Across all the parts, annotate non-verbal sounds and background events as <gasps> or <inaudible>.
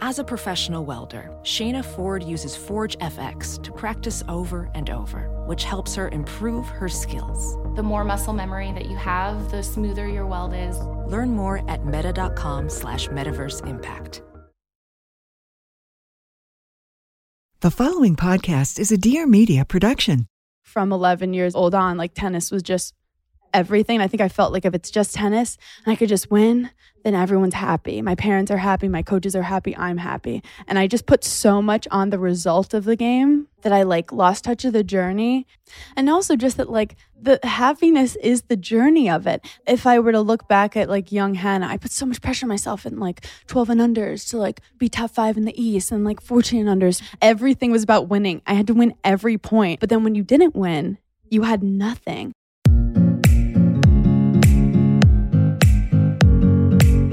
As a professional welder, Shayna Ford uses Forge FX to practice over and over, which helps her improve her skills. The more muscle memory that you have, the smoother your weld is. Learn more at meta.com slash metaverse impact. The following podcast is a Dear Media production. From 11 years old on, like tennis was just everything. I think I felt like if it's just tennis and I could just win, then everyone's happy. My parents are happy, my coaches are happy, I'm happy. And I just put so much on the result of the game that I like lost touch of the journey. And also just that like the happiness is the journey of it. If I were to look back at like young Hannah, I put so much pressure on myself in like 12 and unders to like be top 5 in the East and like 14 and unders. Everything was about winning. I had to win every point. But then when you didn't win, you had nothing.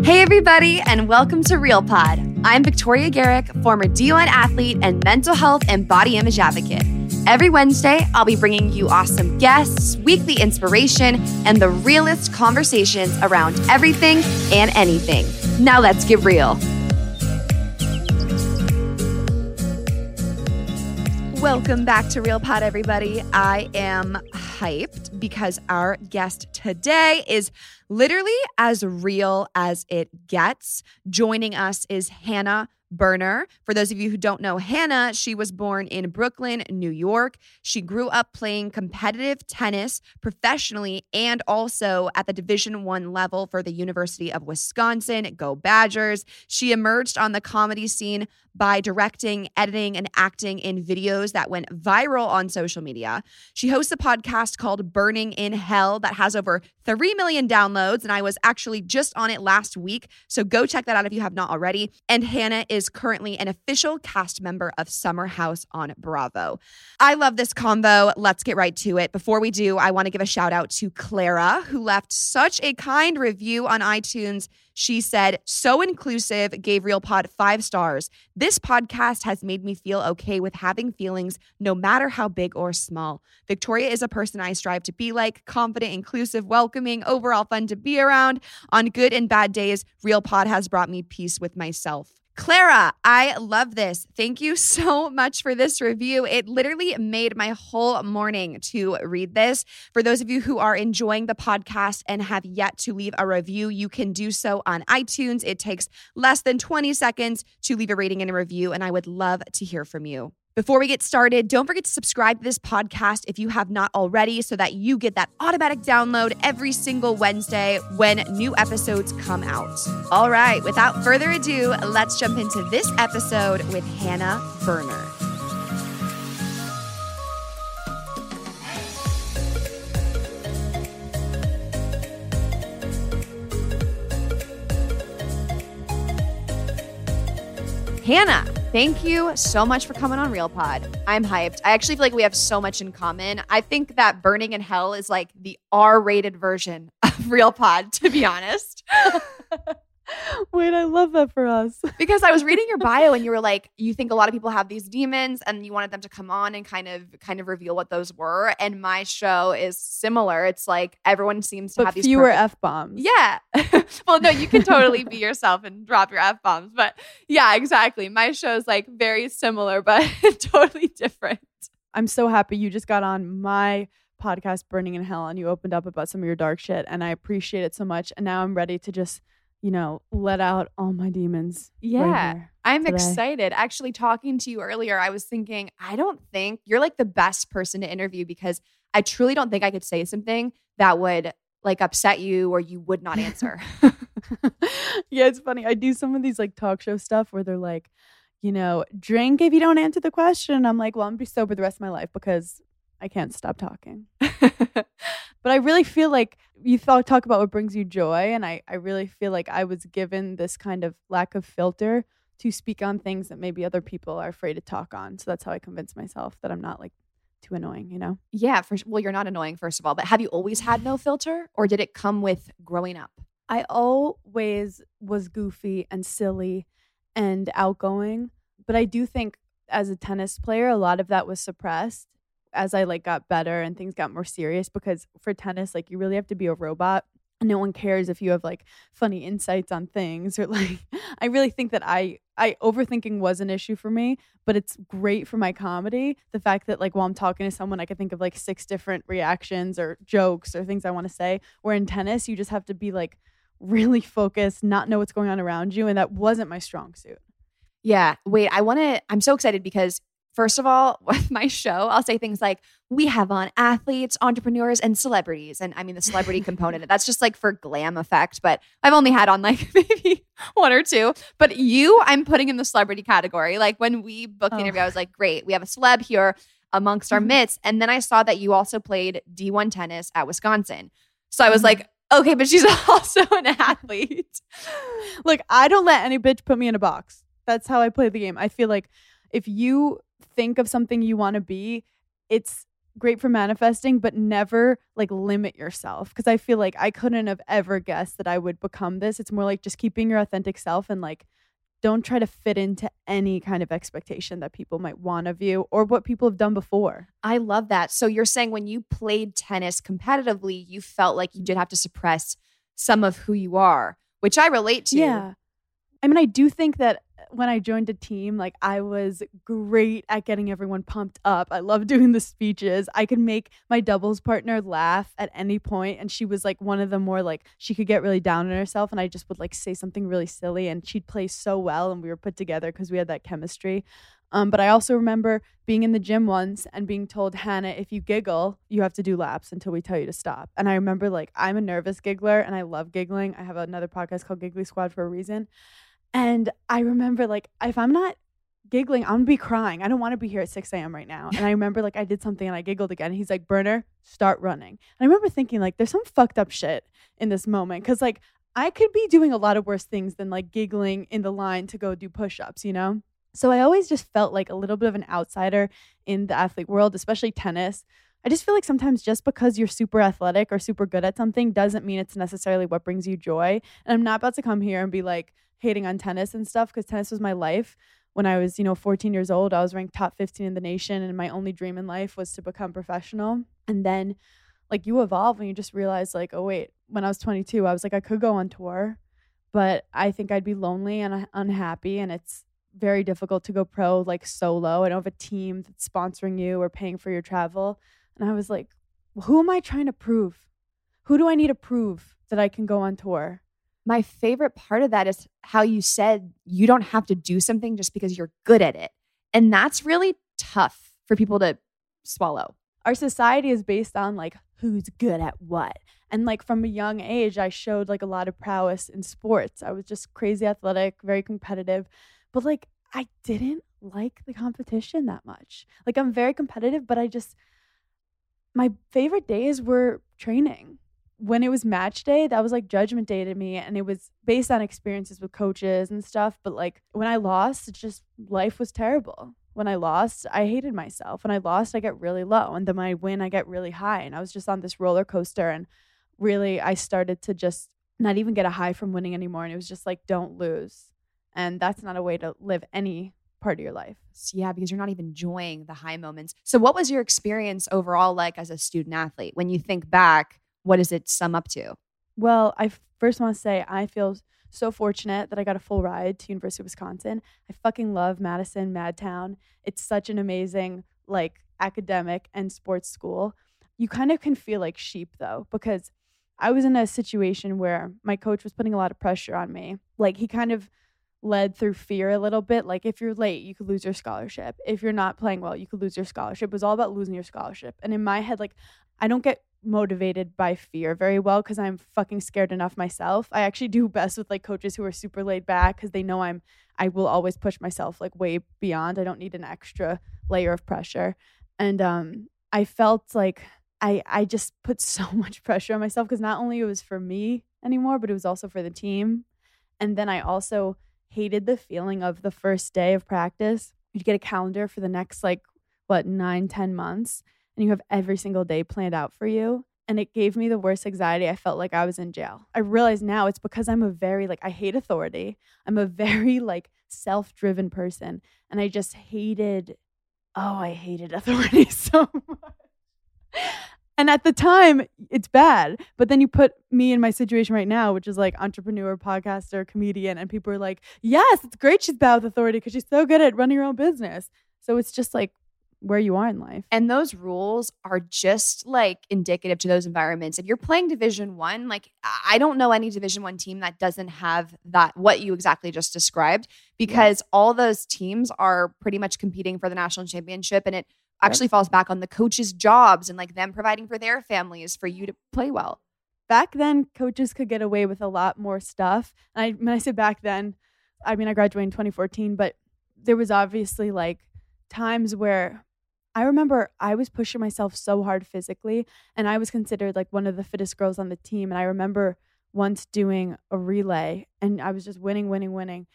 Hey, everybody, and welcome to Real Pod. I'm Victoria Garrick, former D1 athlete and mental health and body image advocate. Every Wednesday, I'll be bringing you awesome guests, weekly inspiration, and the realest conversations around everything and anything. Now, let's get real. Welcome back to Real Pod, everybody. I am hyped because our guest today is literally as real as it gets. Joining us is Hannah Berner. For those of you who don't know Hannah, she was born in Brooklyn, New York. She grew up playing competitive tennis professionally and also at the Division 1 level for the University of Wisconsin. Go Badgers. She emerged on the comedy scene by directing, editing, and acting in videos that went viral on social media. She hosts a podcast called Berning in Hell that has over 3 million downloads, and I was actually just on it last week. So go check that out if you have not already. And Hannah is currently an official cast member of Summer House on Bravo. I love this combo. Let's get right to it. Before we do, I want to give a shout out to Clara, who left such a kind review on iTunes. She said, so inclusive, gave Real Pod five stars. This podcast has made me feel okay with having feelings no matter how big or small. Victoria is a person I strive to be like, confident, inclusive, welcoming, overall fun to be around. On good and bad days, Real Pod has brought me peace with myself. Clara, I love this. Thank you so <laughs> much for this review. It literally made my whole morning to read this. For those of you who are enjoying the podcast and have yet to leave a review, you can do so on iTunes. It takes less than 20 seconds to leave a rating and a review, and I would love to hear from you. Before we get started, don't forget to subscribe to this podcast if you have not already so that you get that automatic download every single Wednesday when new episodes come out. All right, without further ado, let's jump into this episode with Hannah Berner. Hannah, thank you so much for coming on Real Pod. I'm hyped. I actually feel like we have so much in common. I think that Berning in Hell is like the R rated version of Real Pod, to be honest. <laughs> Wait, I love that for us. <laughs> because I was reading your bio and you were like, you think a lot of people have these demons and you wanted them to come on and kind of kind of reveal what those were. And my show is similar. It's like everyone seems to But have these fewer F bombs. Yeah. <laughs> well, no, you can totally be <laughs> yourself and drop your F bombs. But yeah, exactly. My show is like very similar, but totally different. I'm so happy you just got on my podcast, Berning in Hell, and you opened up about some of your dark shit. And I appreciate it so much. And now I'm ready to just, you know, let out all my demons. Yeah. here I'm today. excited. Actually, talking to you earlier, I was thinking, I don't think you're like the best person to interview because I truly don't think I could say something that would like upset you or you would not answer. <laughs> yeah, it's funny. I do some of these like talk show stuff where they're like, you know, drink if you don't answer the question. I'm like, well, I'm gonna be sober the rest of my life because I can't stop talking. <laughs> <laughs> but I really feel like you thought, talk about what brings you joy. And I, I really feel like I was given this kind of lack of filter to speak on things that maybe other people are afraid to talk on. So that's how I convince myself that I'm not like too annoying, you know? Yeah, for well, you're not annoying, first of all, but have you always had no filter or did it come with growing up? I always was goofy and silly and outgoing, but I do think as a tennis player, a lot of that was suppressed as I like got better and things got more serious because for tennis, like you really have to be a robot. No one cares if you have like funny insights on things or <laughs> like I really think that I I overthinking was an issue for me, but it's great for my comedy. The fact that like while I'm talking to someone, I can think of like six different reactions or jokes or things I want to say. Where in tennis, you just have to be like really focused, not know what's going on around you, and that wasn't my strong suit. Yeah. Wait, I want to, I'm so excited because First of all, <laughs> with my show, I'll say things like, we have on athletes, entrepreneurs, and celebrities. And I mean, the celebrity <laughs> component, that's just like for glam effect, but I've only had on like <laughs> maybe one or two. But you, I'm putting in the celebrity category. Like when we booked the interview, I was like, great, we have a celeb here amongst our mm-hmm. midst. And then I saw that you also played D1 tennis at Wisconsin. So I was mm-hmm. like, okay, but she's also an athlete. Look, I don't let any bitch put me in a box. That's how I play the game. I feel like if you think of something you want to be, it's great for manifesting, but never like limit yourself. Because I feel like I couldn't have ever guessed that I would become this. It's more like just keeping your authentic self and like don't try to fit into any kind of expectation that people might want of you or what people have done before. I love that. So you're saying when you played tennis competitively, you felt like you did have to suppress some of who you are, which I relate to. Yeah. I mean, I do think that when I joined a team, like I was great at getting everyone pumped up. I love doing the speeches. I could make my doubles partner laugh at any point, and she was like one of the more like she could get really down on herself, and I just would like say something really silly, and she'd play so well, and we were put together because we had that chemistry. Um, but I also remember being in the gym once and being told, Hannah, if you giggle, you have to do laps until we tell you to stop. And I remember like I'm a nervous giggler and I love giggling. I have another podcast called Giggly Squad for a reason. And I remember like if I'm not giggling, I'm gonna be crying. I don't want to be here at 6 a.m. right now. And I remember like I did something and I giggled again. He's like, Berner, start running. And I remember thinking like there's some fucked up shit in this moment. Cause like I could be doing a lot of worse things than like giggling in the line to go do push-ups, you know? So I always just felt like a little bit of an outsider in the athlete world, especially tennis. I just feel like sometimes just because you're super athletic or super good at something doesn't mean it's necessarily what brings you joy. And I'm not about to come here and be like, hating on tennis and stuff because tennis was my life. When I was, you know, 14 years old, I was ranked top 15 in the nation, and my only dream in life was to become professional. And then, like, you evolve and you just realize, like, oh, wait, when I was 22, I was like, I could go on tour, but I think I'd be lonely and unhappy. And it's very difficult to go pro, like, solo. I don't have a team that's sponsoring you or paying for your travel. And I was like, well, who am I trying to prove? Who do I need to prove that I can go on tour? My favorite part of that is how you said you don't have to do something just because you're good at it. And that's really tough for people to swallow. Our society is based on like who's good at what. And like from a young age, I showed like a lot of prowess in sports. I was just crazy athletic, very competitive. But like I didn't like the competition that much. Like I'm very competitive, but I just my favorite days were training when it was match day, that was like judgment day to me. And it was based on experiences with coaches and stuff. But like when I lost, it just life was terrible. When I lost, I hated myself. When I lost, I get really low. And then when I win, I get really high. And I was just on this roller coaster. And really, I started to just not even get a high from winning anymore. And it was just like, don't lose. And that's not a way to live any part of your life. Yeah, because you're not even enjoying the high moments. So, what was your experience overall like as a student athlete? When you think back, what does it sum up to? Well, I first want to say I feel so fortunate that I got a full ride to University of Wisconsin. I fucking love Madison, Madtown. It's such an amazing like academic and sports school. You kind of can feel like sheep though because I was in a situation where my coach was putting a lot of pressure on me. Like he kind of led through fear a little bit. Like if you're late, you could lose your scholarship. If you're not playing well, you could lose your scholarship. It was all about losing your scholarship. And in my head, like I don't get motivated by fear very well because I'm fucking scared enough myself. I actually do best with like coaches who are super laid back because they know I'm I will always push myself like way beyond. I don't need an extra layer of pressure. And um I felt like I I just put <laughs> so much pressure on myself because not only it was for me anymore, but it was also for the team. And then I also hated the feeling of the first day of practice. You'd get a calendar for the next like what nine, ten months, and you have every single day planned out for you. And it gave me the worst anxiety. I felt like I was in jail. I realize now it's because I'm a very like I hate authority. I'm a <laughs> very like self-driven person, and I just hated. Oh, I hated <laughs> authority <laughs> so much. And at the time, it's bad. But then you put me in my situation right now, which is like entrepreneur, podcaster, comedian, and people are like, yes, it's great she's bad with authority because she's so good at running her own business. So it's just like where you are in life. And those rules are just like indicative to those environments. If you're playing Division One, like I don't know any Division One team that doesn't have that what you exactly just described, because yeah. all those teams are pretty much competing for the national championship, and it actually falls back on the coaches' jobs and like them providing for their families for you to play well. Back then, coaches could get away with a lot more stuff. And I, when I say back then, I mean, I graduated in 2014, but there was obviously like times where I remember I was pushing myself so hard physically, and I was considered like one of the fittest girls on the team. And I remember once doing a relay, and I was just winning, winning, winning.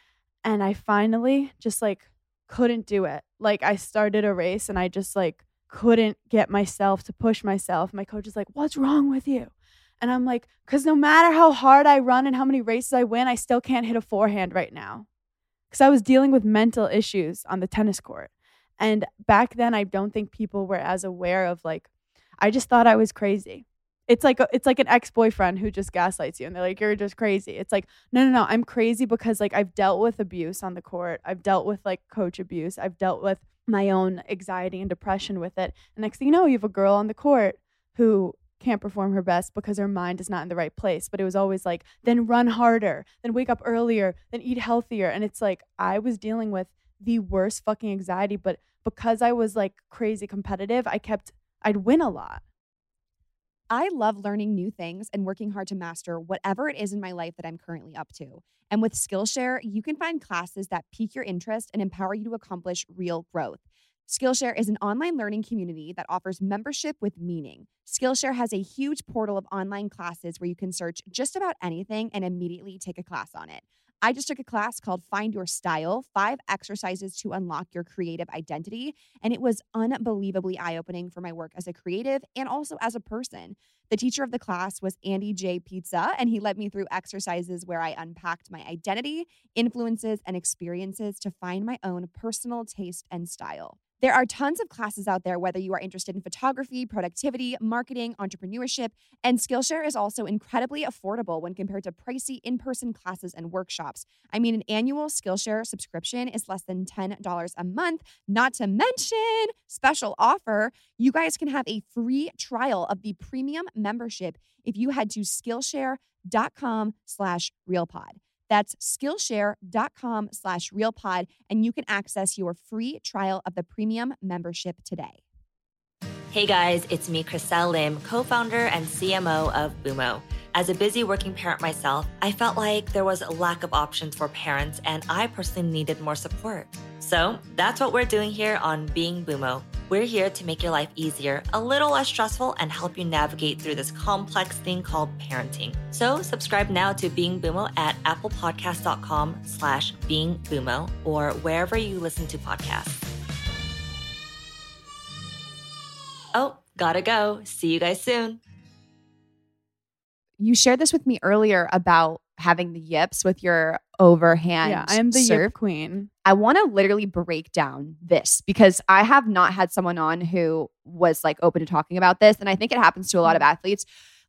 And I finally just like couldn't do it. Like I started a race and I just like couldn't get myself to push myself. My coach is like, "What's wrong with you?" And I'm like, "Cuz no matter how hard I run and how many races I win, I still can't hit a forehand right now." Cuz I was dealing with mental issues on the tennis court. And back then I don't think people were as aware of like I just thought I was crazy. It's like a, it's like an ex-boyfriend who just gaslights you and they're like you're just crazy. It's like no no no i'm crazy because like i've dealt with abuse on the court. I've dealt with like coach abuse. I've dealt with my own anxiety and depression with it. And next thing you know you have a girl on the court who can't perform her best because her mind is not in the right place. But it was always like then run harder. Then wake up earlier. Then eat healthier. And it's like i was dealing with the worst fucking anxiety but because i was like crazy competitive i kept i'd win a lot I love learning new things and working hard to master whatever it is in my life that I'm currently up to. And with Skillshare, you can find classes that pique your interest and empower you to accomplish real growth. Skillshare is an online learning community that offers membership with meaning. Skillshare has a huge portal of online classes where you can search just about anything and immediately take a class on it. I just took a class called Find Your Style Five Exercises to Unlock Your Creative Identity. And it was unbelievably eye opening for my work as a creative and also as a person. The teacher of the class was Andy J. Pizza, and he led me through exercises where I unpacked my identity, influences, and experiences to find my own personal taste and style. There are tons of classes out there, whether you are interested in photography, productivity, marketing, entrepreneurship, and Skillshare is also incredibly affordable when compared to pricey in person classes and workshops. I mean, an annual Skillshare subscription is less than $10 a month, not to mention special offer. You guys can have a free trial of the premium membership if you head to Skillshare.com slash realpod. That's Skillshare.com slash RealPod, and you can access your free trial of the premium membership today. Hey guys, it's me, Chriselle Lim, co founder and CMO of Bümo. As a busy working parent myself, I felt like there was a lack of options for parents, and I personally needed more support. So that's what we're doing here on Being Bümo. We're here to make your life easier, a little less stressful, and help you navigate through this complex thing called parenting. So subscribe now to Being Bümo at applepodcast.com slash Being Bümo or wherever you listen to podcasts. Oh, gotta go. See you guys soon. You shared this with me earlier about having the yips with your overhand. Yeah, I am the serve. yip queen. I want to literally break down this because I have not had someone on who was like open to talking about this. And I think it happens to a lot of mm-hmm. athletes.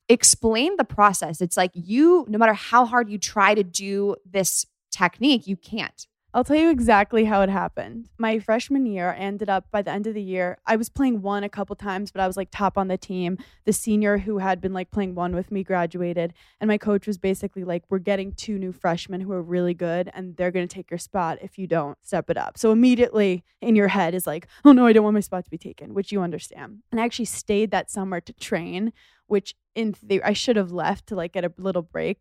Explain the process. It's like you, no matter how hard you try to do this technique, you can't. I'll tell you exactly how it happened. My freshman year, ended up by the end of the year, I was playing one a couple times, but I was like top on the team. The senior who had been like playing one with me graduated, and my coach was basically like, We're getting two new freshmen who are really good, and they're going to take your spot if you don't step it up. So immediately in your head is like, Oh no, I don't want my spot to be taken, which you understand. And I actually stayed that summer to train, which in theory, I should have left to like get a little break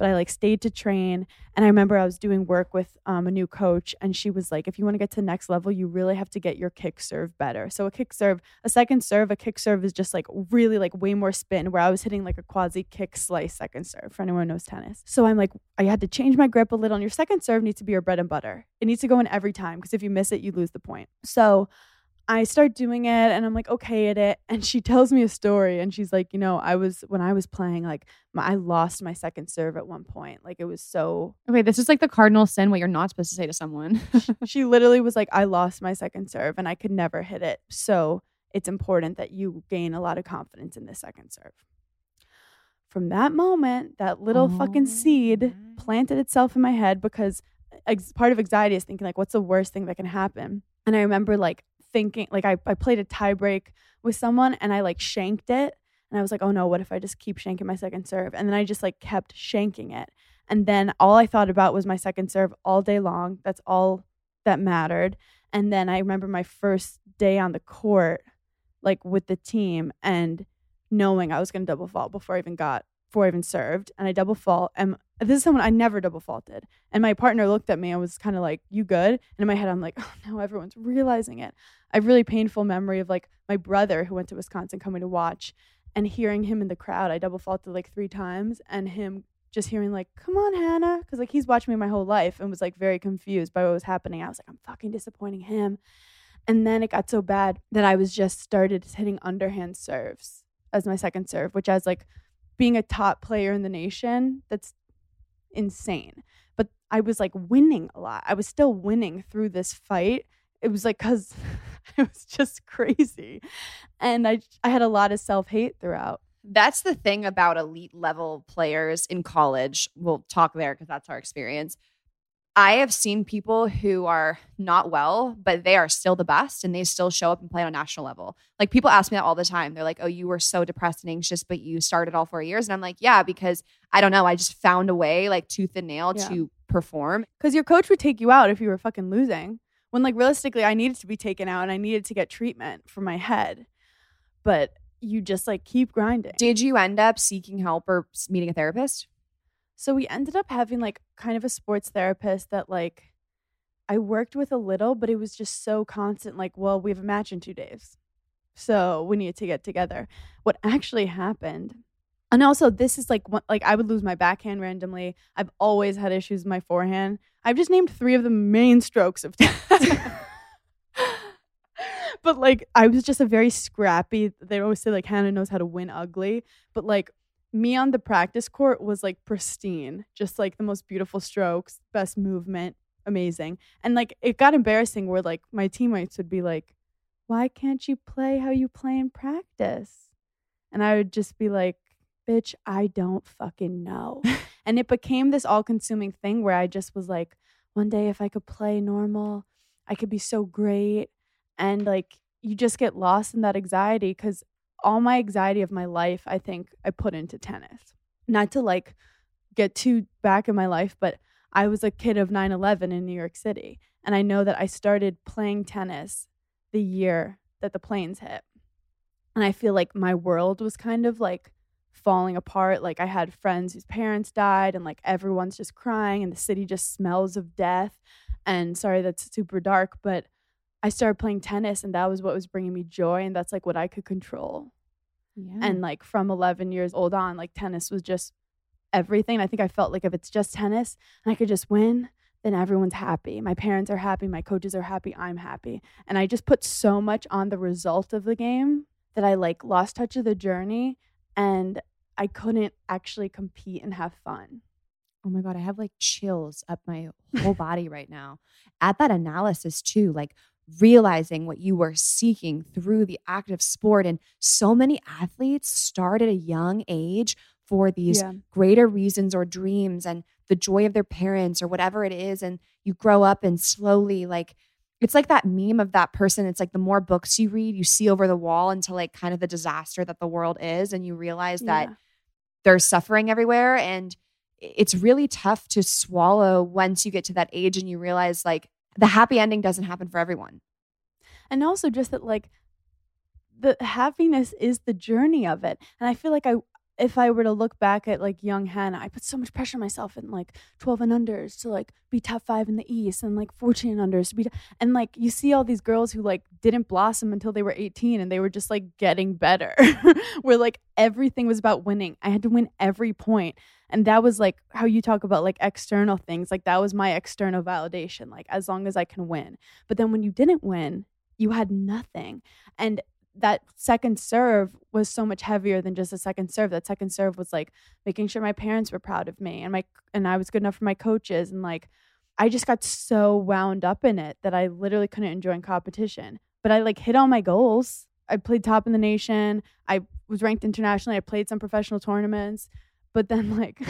but I like stayed to train. And I remember I was doing work with um, a new coach, and she was like, if you want to get to next level, you really have to get your kick serve better. So a kick serve, a second serve, a kick serve is just like really like way more spin, where I was hitting like a quasi kick slice second serve for anyone who knows tennis. So I'm like, I had to change my grip a little. And your second serve needs to be your bread and butter. It needs to go in every time because if you miss it, you lose the point. So I start doing it and I'm like okay at it. And she <laughs> tells me a story and she's like, you know, I was when I was playing, like my, I lost my second serve at one point. Like it was so Okay, this is like the cardinal sin what you're not supposed to say to someone. <laughs> <laughs> she literally was like, I lost my second serve and I could never hit it. So it's important that you gain a lot of confidence in the second serve. From that moment, that little fucking seed oh. planted itself in my head because ex- part of anxiety is thinking like, what's the worst thing that can happen? And I remember like thinking like I, I played a tie break with someone and I like shanked it and I was like, oh no, what if I just keep shanking my second serve? And then I just like kept shanking it. And then all I thought about was my second serve all day long. That's all that mattered. And then I remember my first day on the court, like with the team, and knowing I was going to double fault before I even got, before I even served. And I double fault. And this is someone I never double faulted. And my partner looked at me and was kind of like, you good? And in my head, I'm like, <laughs> oh no, everyone's realizing it. I have really painful memory of like my brother who went to Wisconsin coming to watch and hearing him in the crowd. I double faulted like three times and him just hearing like, come on, Hannah. Cause like he's watched me my whole life and was like very confused by what was happening. I was like, I'm fucking disappointing him. And then it got so bad that I was just started hitting underhand serves as my second serve, which I was like being a top player in the nation, that's insane. But I was like winning a lot. I was still winning through this fight. It was like cuz <laughs> it was just crazy. And I I had a lot of self-hate throughout. That's the thing about elite level players in college. We'll talk there because that's our experience. I have seen people who are not well, but they are still the best and they still show up and play on a national level. Like people ask me that all the time. They're like, oh, you were so depressed and anxious, but you started all four years. And I'm like, yeah, because I don't know. I just found a way, like tooth and nail, Yeah. to perform. Cuz your coach would take you out if you were fucking losing. When like realistically I needed to be taken out and I needed to get treatment for my head. But you just like keep grinding. Did you end up seeking help or meeting a therapist? So we ended up having like kind of a sports therapist that like I worked with a little, but it was just so constant. Like, well, we have a match in two days. So we need to get together. What actually happened, and also this is like like I would lose my backhand randomly. I've always had issues with my forehand. I've just named three of the main strokes of tennis. <laughs> <laughs> but like I was just a very scrappy. They always say like Hannah knows how to win ugly, but like me on the practice court was like pristine, just like the most beautiful strokes, best movement, amazing. And like it got embarrassing where like my teammates would be like, "Why can't you play how you play in practice?" And I would just be like, "Bitch, I don't fucking know." <laughs> and it became this all-consuming thing where I just was like, "One day if I could play normal, I could be so great." And like you just get lost in that anxiety cuz all my anxiety of my life, I think I put into tennis. Not to like get too back in my life, but I was a kid of 9 11 in New York City. And I know that I started playing tennis the year that the planes hit. And I feel like my world was kind of like falling apart. Like I had friends whose parents died, and like everyone's just crying, and the city just smells of death. And sorry, that's super dark, but I started playing tennis, and that was what was bringing me joy. And that's like what I could control. yeah. And like from 11 years old on, like tennis was just everything. I think I felt like if it's just tennis and I could just win, then everyone's happy. My parents are happy, my coaches are happy, I'm happy. And I just put so much on the result of the game that I like lost touch of the journey and I couldn't actually compete and have fun. Oh my God, I have like chills up my <laughs> whole body right now. At that analysis, too, like realizing what you were seeking through the active sport. And so many athletes start at a young age for these Yeah. greater reasons or dreams and the joy of their parents or whatever it is. And you grow up and slowly, like, it's like that meme of that person. It's like the more books you read, you see over the wall into like kind of the disaster that the world is. And you realize that Yeah. there's suffering everywhere and it's really tough to swallow once you get to that age and you realize like the happy ending doesn't happen for everyone. and also just that like the happiness is the journey of it and i feel like i if I were to look back at like young Hannah, I put so much pressure on myself in like 12 and unders to like be top five in the East and like 14 and unders to be, and like you see all these girls who like didn't blossom until they were 18 and they were just like getting better, <laughs> where like everything was about winning. I had to win every point. And that was like how you talk about like external things. Like that was my external validation, like as long as I can win. But then when you didn't win, you had nothing. And that second serve was so much heavier than just a second serve. That second serve was like making sure my parents were proud of me and my and I was good enough for my coaches and like I just got so wound up in it that I literally couldn't enjoy competition. But I like hit all my goals. I played top in the nation. I was ranked internationally. I played some professional tournaments. But then <laughs> like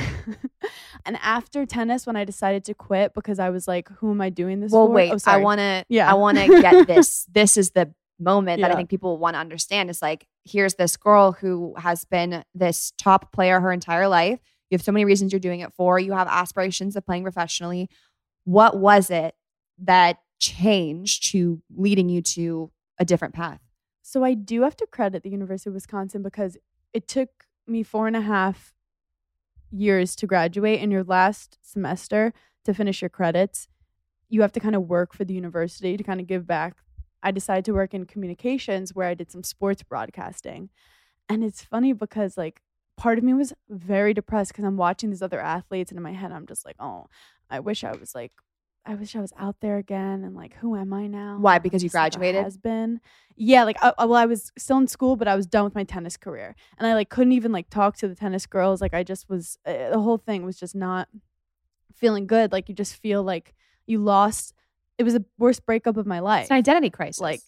and after tennis when I decided to quit because I was like, who am I doing this Well, for? wait. Oh, I want to. Yeah. I want to <laughs> get this. This is the moment that I think people want to understand. Is like, here's this girl who has been this top player her entire life. You have so many reasons you're doing it for. You have aspirations of playing professionally. What was it that changed to leading you to a different path? So I do have to credit the University of Wisconsin because it took me four and a half years to graduate. In your last semester to finish your credits, you have to kind of work for the university to kind of give back. I decided to work in communications where I did some sports broadcasting. And it's funny because like part of me was very depressed because I'm watching these other athletes and in my head I'm just like, oh, I wish I was like I wish I was out there again and like who am I now? Why? Because you just like a graduated? Has-been. Yeah, like I, I- well I was still in school but I was done with my tennis career. And I like couldn't even like talk to the tennis girls. Like I just was uh, the whole thing was just not feeling good. Like you just feel like you lost it was the worst breakup of my life It's an identity crisis. like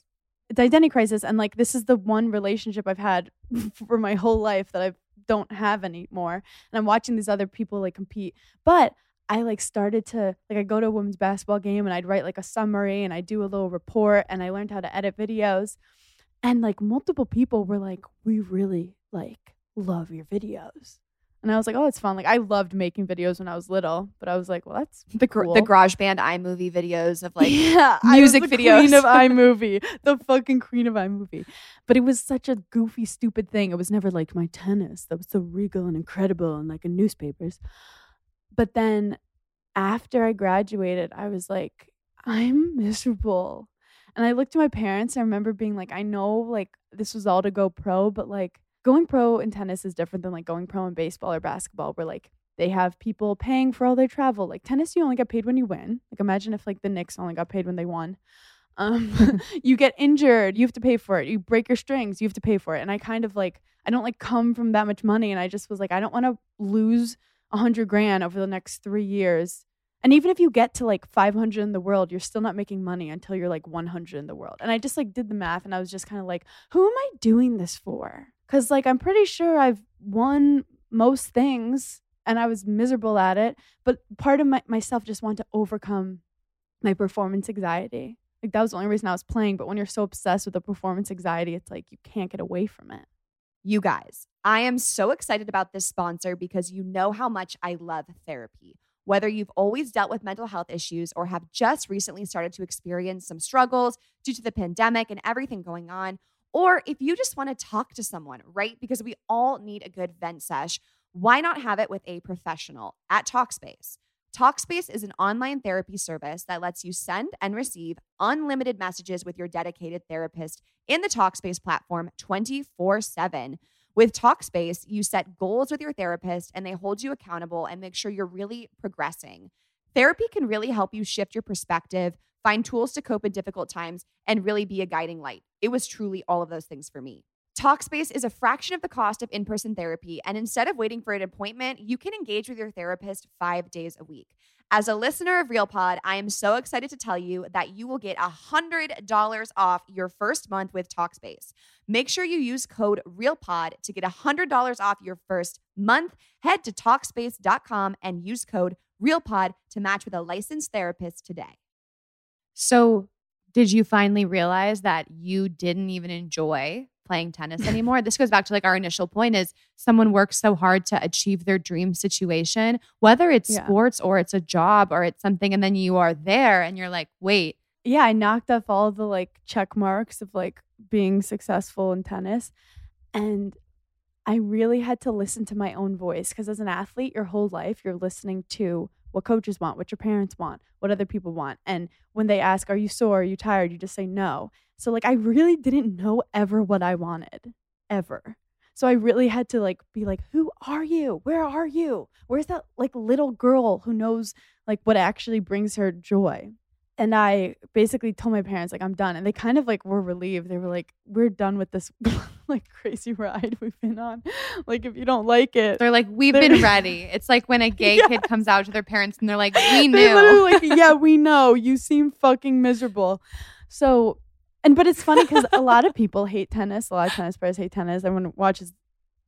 it's identity crisis and like this is the one relationship i've had <laughs> for my whole life that i don't have anymore and i'm watching these other people like compete. But i like started to like i go to a women's basketball game and i'd write like a summary and i do a little report and i learned how to edit videos and like multiple people were like we really like love your videos and i was like oh it's fun like i loved making videos when i was little but i was like well that's The gr- cool. the Garage Band iMovie videos of like <laughs> yeah, music I was the videos. Queen of <laughs> iMovie, the fucking queen of iMovie. But it was such a goofy, stupid thing. It was never like my tennis that was so regal and incredible and like in newspapers. But then after I graduated, I was like, I'm miserable. And I looked at my parents. I remember being like, I know like this was all to go pro, but like going pro in tennis is different than like going pro in baseball or basketball, where like they have people paying for all their travel. Like tennis, you only get paid when you win. Like imagine if like the Knicks only got paid when they won. Um, <laughs> <laughs> you get injured, you have to pay for it. You break your strings, you have to pay for it. And I kind of like I don't like come from that much money, and I just was like I don't want to lose a hundred grand over the next three years. And even if you get to like 500 in the world, you're still not making money until you're like 100 in the world. And I just like did the math and I was just kind of like, who am I doing this for? Cuz like I'm pretty sure I've won most things and I was miserable at it, but part of my, myself just wanted to overcome my performance anxiety. Like that was the only reason I was playing, but when you're so obsessed with the performance anxiety, it's like you can't get away from it. you guys. I am so excited about this sponsor because you know how much I love therapy. Whether you've always dealt with mental health issues or have just recently started to experience some struggles due to the pandemic and everything going on, or if you just want to talk to someone, right? Because we all need a good vent sesh, why not have it with a professional at Talkspace? Talkspace is an online therapy service that lets you send and receive unlimited messages with your dedicated therapist in the Talkspace platform 24 7. With Talkspace, you set goals with your therapist and they hold you accountable and make sure you're really progressing. Therapy can really help you shift your perspective, find tools to cope in difficult times, and really be a guiding light. It was truly all of those things for me. Talkspace is a fraction of the cost of in person therapy, and instead of waiting for an appointment, you can engage with your therapist five days a week. As a listener of RealPod, I am so excited to tell you that you will get $100 off your first month with Talkspace. Make sure you use code RealPod to get $100 off your first month. Head to Talkspace.com and use code RealPod to match with a licensed therapist today. So, did you finally realize that you didn't even enjoy playing tennis <laughs> anymore? this goes back to like our initial point is someone works so hard to achieve their dream situation, whether it's Yeah. sports or it's a job or it's something and then you are there and you're like, "Wait, yeah, I knocked off all the like check marks of like being successful in tennis. And I really had to listen to my own voice because as an athlete, your whole life, you're listening to what coaches want, what your parents want, what other people want. And when they ask, Are you sore? Are you tired? You just say no. So, like, I really didn't know ever what I wanted, ever. So I really had to like be like, who are you? Where are you? Where's that like little girl who knows like what actually brings her joy? And I basically told my parents like I'm done, and they kind of like were relieved. They were like, "We're done with this <laughs> like crazy ride we've been on. Like if you don't like it, they're like, we've they're- been <laughs> ready. It's like when a <laughs> gay Yeah. kid comes out to their parents and they're like, we knew. like, yeah, we know. You seem fucking miserable. So, and but it's funny because a lot of people hate tennis. A lot of tennis players hate tennis. Everyone watches,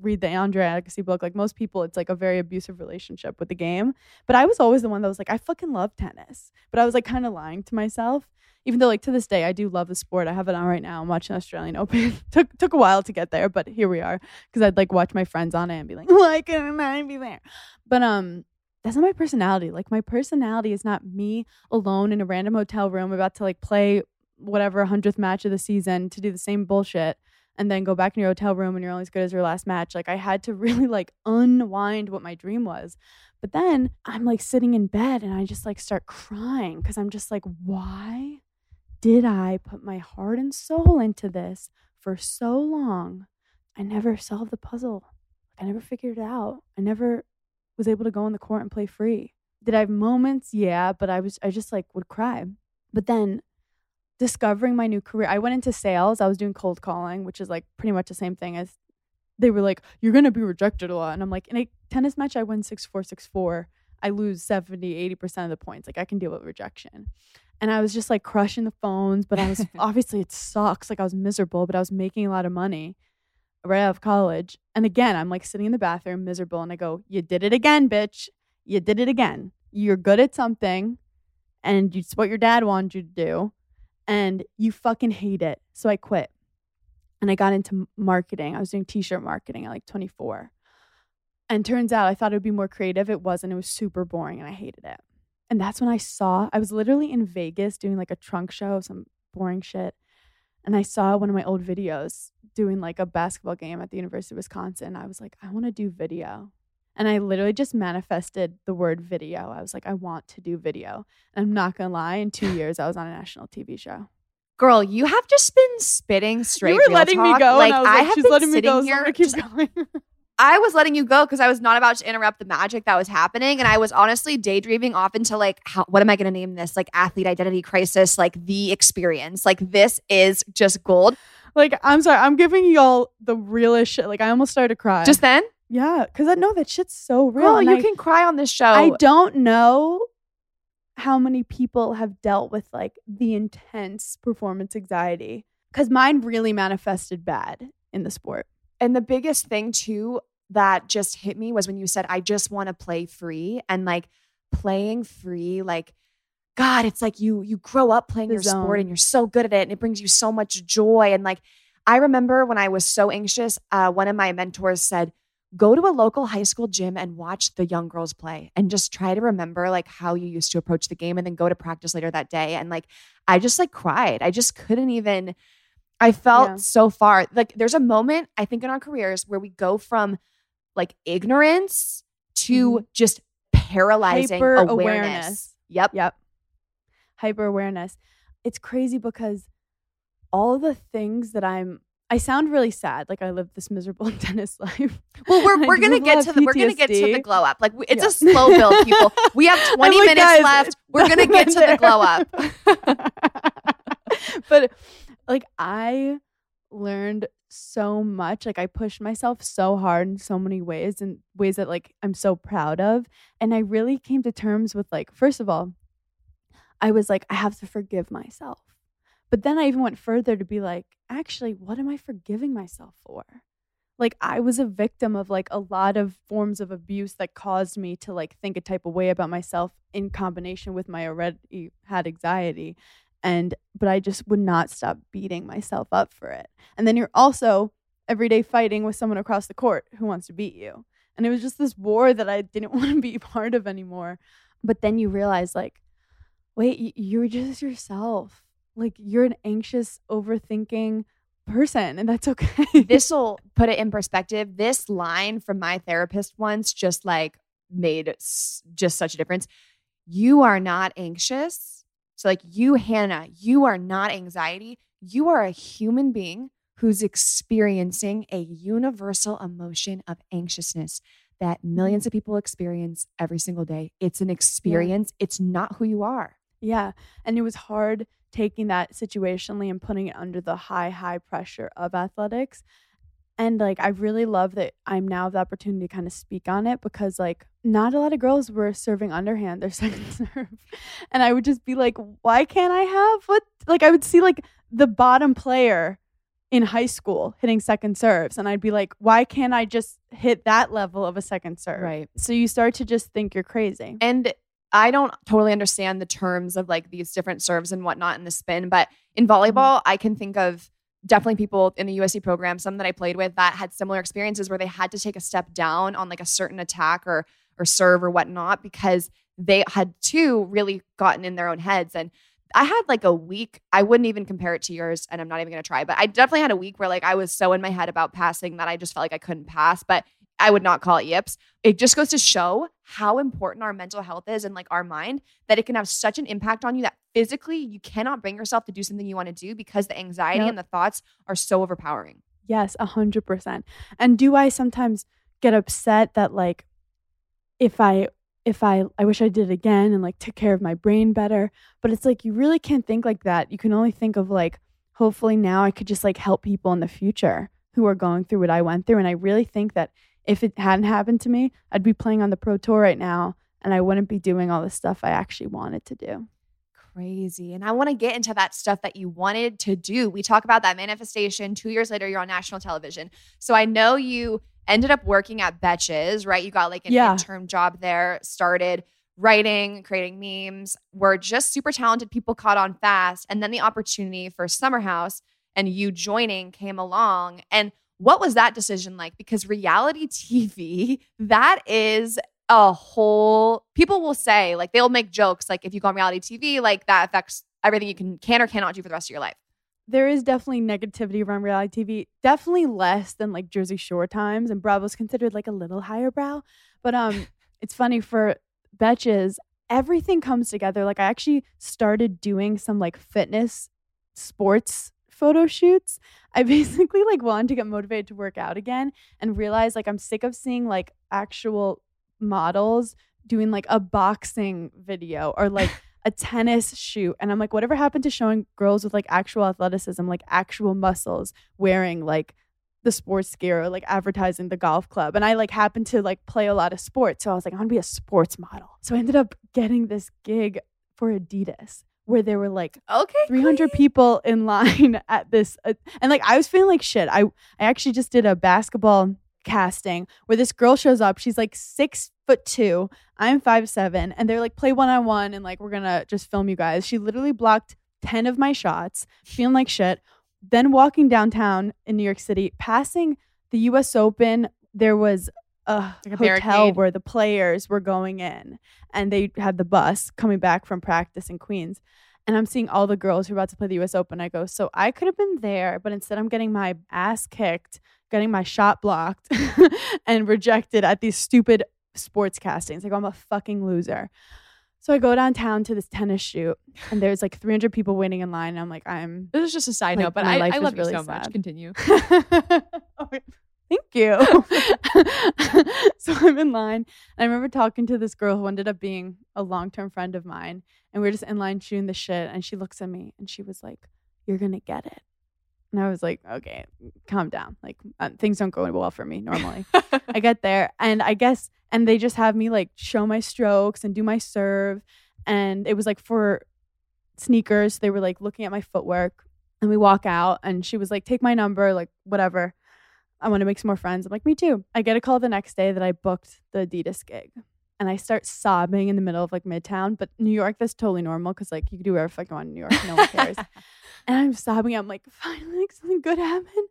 read the Andre Agassi book. Like most people, it's like a very abusive relationship with the game. But I was always the one that was like, I fucking love tennis. But I was like kind of lying to myself. Even though, like to this day, I do love the sport. I have it on right now. I'm watching Australian <laughs> Open. took took a while to get there, but here we are. Because I'd like watch my friends on it and be like, <laughs> why couldn't I be there? But um, that's not my personality. Like my personality is not me alone in a random hotel room about to like play whatever hundredth match of the season to do the same bullshit and then go back in your hotel room and you're only as good as your last match. Like I had to <laughs> really like unwind what my dream was. But then I'm like sitting in bed and I just like start crying because I'm just like, why did I put my heart and soul into this for so long? I never solved the puzzle. I never figured it out. I never was able to go on the court and play free. Did I have moments? Yeah, but I was I just like would cry. But then discovering my new career, I went into sales. I was doing cold calling, which is like pretty much the same thing as they were like, You're gonna be rejected a lot. And I'm like, in a tennis match, I win six four, six four. I lose 70, 80% of the points. Like I can deal with rejection. And I was just like crushing the phones, but I was <laughs> obviously it sucks. Like I was miserable, but I was making a lot of money right out of college. And again, I'm like sitting in the bathroom, miserable, and I go, You did it again, bitch. You did it again. You're good at something, and it's what your dad wanted you to do, and you fucking hate it. So I quit. And I got into marketing. I was doing t shirt marketing at like 24. And turns out I thought it would be more creative. It wasn't. It was super boring, and I hated it. And that's when I saw, I was literally in Vegas doing like a trunk show some boring shit. And I saw one of my old videos doing like a basketball game at the University of Wisconsin. I was like, I want to do video. And I literally just manifested the word video. I was like, I want to do video. And I'm not going to lie, in two years, I was on a national TV show. Girl, you have just been spitting straight. you were letting me go. Like I was I have been letting me sitting go. So I'm here. keep going. <laughs> I was letting you go because I was not about to interrupt the magic that was happening, and I was honestly daydreaming off into like, how, what am I going to name this? Like athlete identity crisis, like the experience. Like this is just gold. like, I'm sorry. I'm giving y'all the realest shit. Like, I almost started to cry. Just then, yeah. Cause I know that shit's so real. girl, and you I- can cry on this show. I don't know how many people have dealt with like the intense performance anxiety because mine really manifested bad in the sport. And the biggest thing too that just hit me was when you said, I just want to play free and like playing free, like God, it's like you you grow up playing The your sport and you're so good at it and it brings you so much joy. And like I remember when I was so anxious, uh, one of my mentors said, go to a local high school gym and watch the young girls play and just try to remember like how you used to approach the game and then go to practice later that day. And like I just like cried. I just couldn't even I felt Yeah. so far. Like there's a moment I think in our careers where we go from like ignorance to mm-hmm. just paralyzing Hyper awareness. awareness. Yep. Yep. Hyper awareness. It's crazy because all the things that I'm I sound really sad, like I live this miserable <laughs> tennis life. Well, we're, <laughs> we're gonna get to the we're gonna get to the glow up. Like it's Yeah. a slow build, people. <laughs> We have 20 like, minutes left. We're gonna get to the glow up. but like I learned so much. Like I pushed myself so hard in so many ways and ways that like I'm so proud of. And I really came to terms with like, first of all, I was like, I have to forgive myself. But then I even went further to be like, actually, what am I forgiving myself for? Like I was a victim of like a lot of forms of abuse that caused me to like think a type of way about myself in combination with my already had anxiety and but I just would not stop beating myself up for it. And then you're also every day fighting with someone across the court who wants to beat you. And it was just this war that I didn't <laughs> want to be part of anymore. But then you realize like wait, you're just yourself. Like you're an anxious, overthinking, person and that's okay. <laughs> this will put it in perspective. This line from my therapist once just like made s- just such a difference. You are not anxious. So, like you, Hannah, you are not anxiety. You are a human being who's experiencing a universal emotion of anxiousness that millions of people experience every single day. It's an experience, it's not who you are. Yeah. And it was hard taking that situationally and putting it under the high, high pressure of athletics. And like, I really love that I'm now the opportunity to kind of speak on it because, like, not a lot of girls were serving underhand their <laughs> second serve. And I would just be like, why can't I have what? Like, I would see like the bottom player in high school hitting second serves. And I'd be like, why can't I just hit that level of a second serve? Right. So you start to just think you're crazy. And I don't totally understand the terms of like these different serves and whatnot in the spin, but in mm-hmm. volleyball, I can think of definitely people in the USC program, some that I played with that had similar experiences where they had to take a step down on like a certain attack or or serve or whatnot because they had too really gotten in their own heads. And I had like a week, I wouldn't even compare it to yours, and I'm not even gonna try, but I definitely had a week where like I was so in my head about passing that I just felt like I couldn't pass. But I would not call it yips. It just goes to show how important our mental health is and like our mind that it can have such an impact on you that physically you cannot bring yourself to do something you want to do because the anxiety Yep. and the thoughts are so overpowering. Yes, a hundred percent. And do I sometimes get upset that like if I if I I wish I did it again and like took care of my brain better. But it's like you really can't think like that. You can only think of like hopefully now I could just like help people in the future who are going through what I went through. And I really think that if it hadn't happened to me, I'd be playing on the pro tour right now and I wouldn't be doing all the stuff I actually wanted to do. Crazy. And I want to get into that stuff that you wanted to do. We talk about that manifestation. Two years later, you're on national television. So I know you ended up working at Betches, right? You got like an Yeah. interim job there, started writing, creating memes, were just super talented people caught on fast. And then the opportunity for Summer House and you joining came along. And what was that decision like? Because reality <laughs> TV, that is a whole people will say like they'll make jokes like if you go on reality TV, like that affects everything you can can or cannot do for the rest of your life. there is definitely negativity around reality TV. Definitely less than like Jersey Shore times, and Bravo's considered like a little higher brow. But um, <laughs> it's funny for Betches, everything comes together. Like I actually started doing some like fitness, sports photo shoots. I <laughs> basically like wanted to get motivated to work out again, and realize like I'm sick of seeing like actual models doing like a boxing video or like <laughs> a tennis shoot. And i'm like whatever happened to showing girls with like actual athleticism like actual muscles wearing like the sports gear or like advertising the golf club? And i like happened to like play a lot of sports. So i was like i want to be a sports model. So i ended up getting this gig for adidas where there were like Okay. 300 people in line <laughs> at this uh, and like i was feeling like shit. I i actually just did a basketball casting where this girl shows up. She's like six foot two. I'm five seven and they're like play one-on-one and like we're gonna just film you guys. She literally blocked 10 of my shots feeling like shit. Then walking downtown in new york city passing the us open there was a, Like a hotel barricade? where the players were going in and they had the bus coming back from practice in queens and I'm seeing all the girls who are about to play the US Open. I go, so I could have been there, but instead I'm getting my ass kicked, getting my shot blocked, <laughs> and rejected at these stupid sports castings. Like I'm a fucking loser. So I go downtown to this tennis shoot, and there's like 300 people waiting in line. And I'm like, I'm. This is just a side Like, note, but I, I love really you so much. Continue. <laughs> Oh, Thank you. <laughs> <laughs> so I'm in line. And I remember talking to this girl who ended up being a long term friend of mine. And we were just in line shooting the shit. And she looks at me and she was like, You're going to get it. And I was like, Okay, calm down. Like, uh, things don't go well for me normally. I <laughs> get there and I guess, and they just have me like show my strokes and do my serve. And it was like for sneakers. They were like looking at my footwork and we walk out and she was like, take my number, like whatever. I want to make some more friends. I'm like, me too. I get a call the next day that I booked the Adidas gig. And I start sobbing in the middle of like Midtown. But New York, that's totally normal because like you can do whatever fuck you want in New York. No one cares. <laughs> and I'm sobbing. I'm like, finally, like, something good happened.